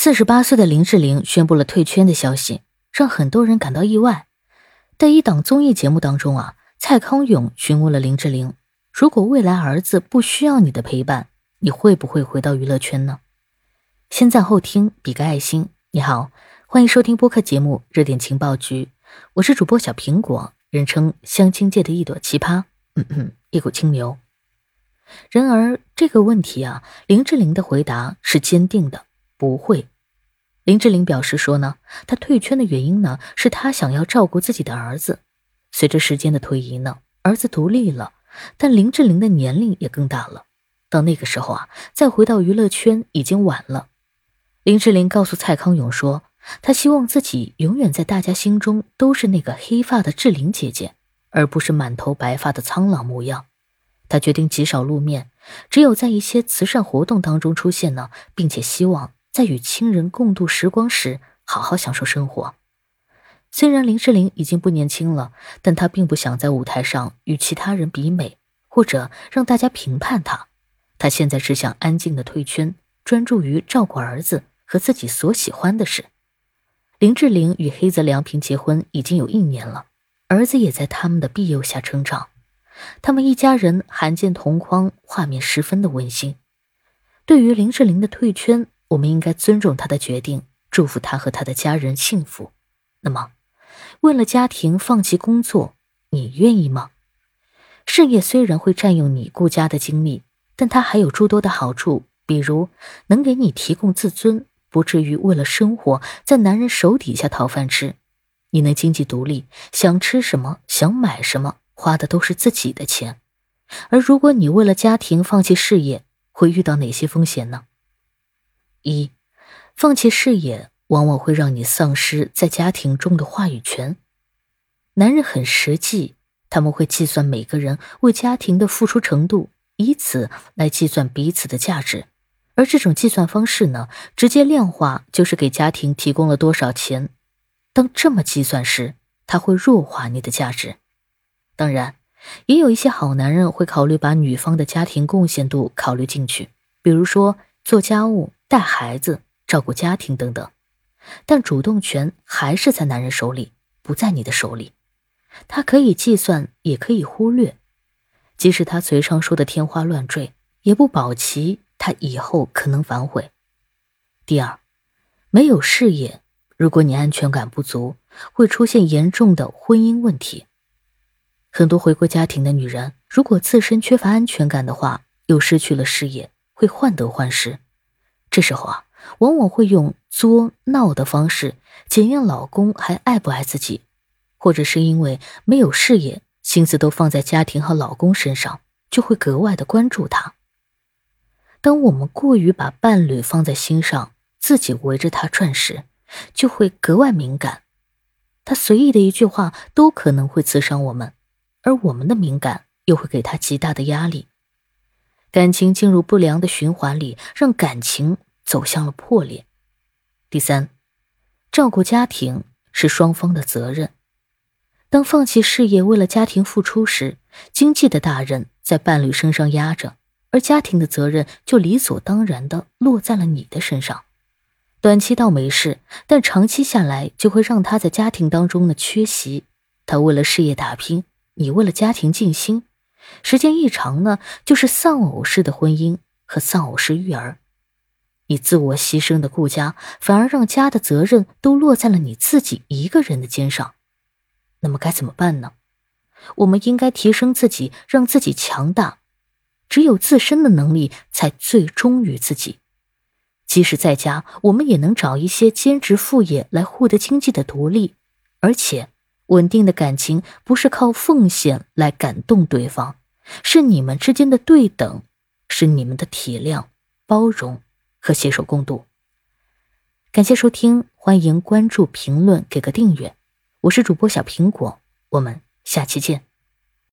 四十八岁的林志玲宣布了退圈的消息，让很多人感到意外。在一档综艺节目当中啊，蔡康永询问了林志玲：“如果未来儿子不需要你的陪伴，你会不会回到娱乐圈呢？”先赞后听，比个爱心。你好，欢迎收听播客节目《热点情报局》，我是主播小苹果，人称相亲界的一朵奇葩，嗯嗯，一股清流。然而这个问题啊，林志玲的回答是坚定的。不会，林志玲表示说呢，她退圈的原因呢，是她想要照顾自己的儿子。随着时间的推移呢，儿子独立了，但林志玲的年龄也更大了。到那个时候啊，再回到娱乐圈已经晚了。林志玲告诉蔡康永说，她希望自己永远在大家心中都是那个黑发的志玲姐姐，而不是满头白发的苍老模样。她决定极少露面，只有在一些慈善活动当中出现呢，并且希望。在与亲人共度时光时，好好享受生活。虽然林志玲已经不年轻了，但她并不想在舞台上与其他人比美，或者让大家评判她。她现在只想安静的退圈，专注于照顾儿子和自己所喜欢的事。林志玲与黑泽良平结婚已经有一年了，儿子也在他们的庇佑下成长。他们一家人罕见同框，画面十分的温馨。对于林志玲的退圈，我们应该尊重他的决定，祝福他和他的家人幸福。那么，为了家庭放弃工作，你愿意吗？事业虽然会占用你顾家的精力，但它还有诸多的好处，比如能给你提供自尊，不至于为了生活在男人手底下讨饭吃。你能经济独立，想吃什么，想买什么，花的都是自己的钱。而如果你为了家庭放弃事业，会遇到哪些风险呢？一，放弃事业往往会让你丧失在家庭中的话语权。男人很实际，他们会计算每个人为家庭的付出程度，以此来计算彼此的价值。而这种计算方式呢，直接量化就是给家庭提供了多少钱。当这么计算时，他会弱化你的价值。当然，也有一些好男人会考虑把女方的家庭贡献度考虑进去，比如说做家务。带孩子、照顾家庭等等，但主动权还是在男人手里，不在你的手里。他可以计算，也可以忽略。即使他嘴上说的天花乱坠，也不保齐他以后可能反悔。第二，没有事业，如果你安全感不足，会出现严重的婚姻问题。很多回归家庭的女人，如果自身缺乏安全感的话，又失去了事业，会患得患失。这时候啊，往往会用作闹的方式检验老公还爱不爱自己，或者是因为没有事业，心思都放在家庭和老公身上，就会格外的关注他。当我们过于把伴侣放在心上，自己围着他转时，就会格外敏感。他随意的一句话都可能会刺伤我们，而我们的敏感又会给他极大的压力。感情进入不良的循环里，让感情走向了破裂。第三，照顾家庭是双方的责任。当放弃事业为了家庭付出时，经济的大任在伴侣身上压着，而家庭的责任就理所当然的落在了你的身上。短期倒没事，但长期下来就会让他在家庭当中呢缺席。他为了事业打拼，你为了家庭尽心。时间一长呢，就是丧偶式的婚姻和丧偶式育儿。你自我牺牲的顾家，反而让家的责任都落在了你自己一个人的肩上。那么该怎么办呢？我们应该提升自己，让自己强大。只有自身的能力，才最忠于自己。即使在家，我们也能找一些兼职副业来获得经济的独立，而且。稳定的感情不是靠奉献来感动对方，是你们之间的对等，是你们的体谅、包容和携手共度。感谢收听，欢迎关注、评论、给个订阅。我是主播小苹果，我们下期见。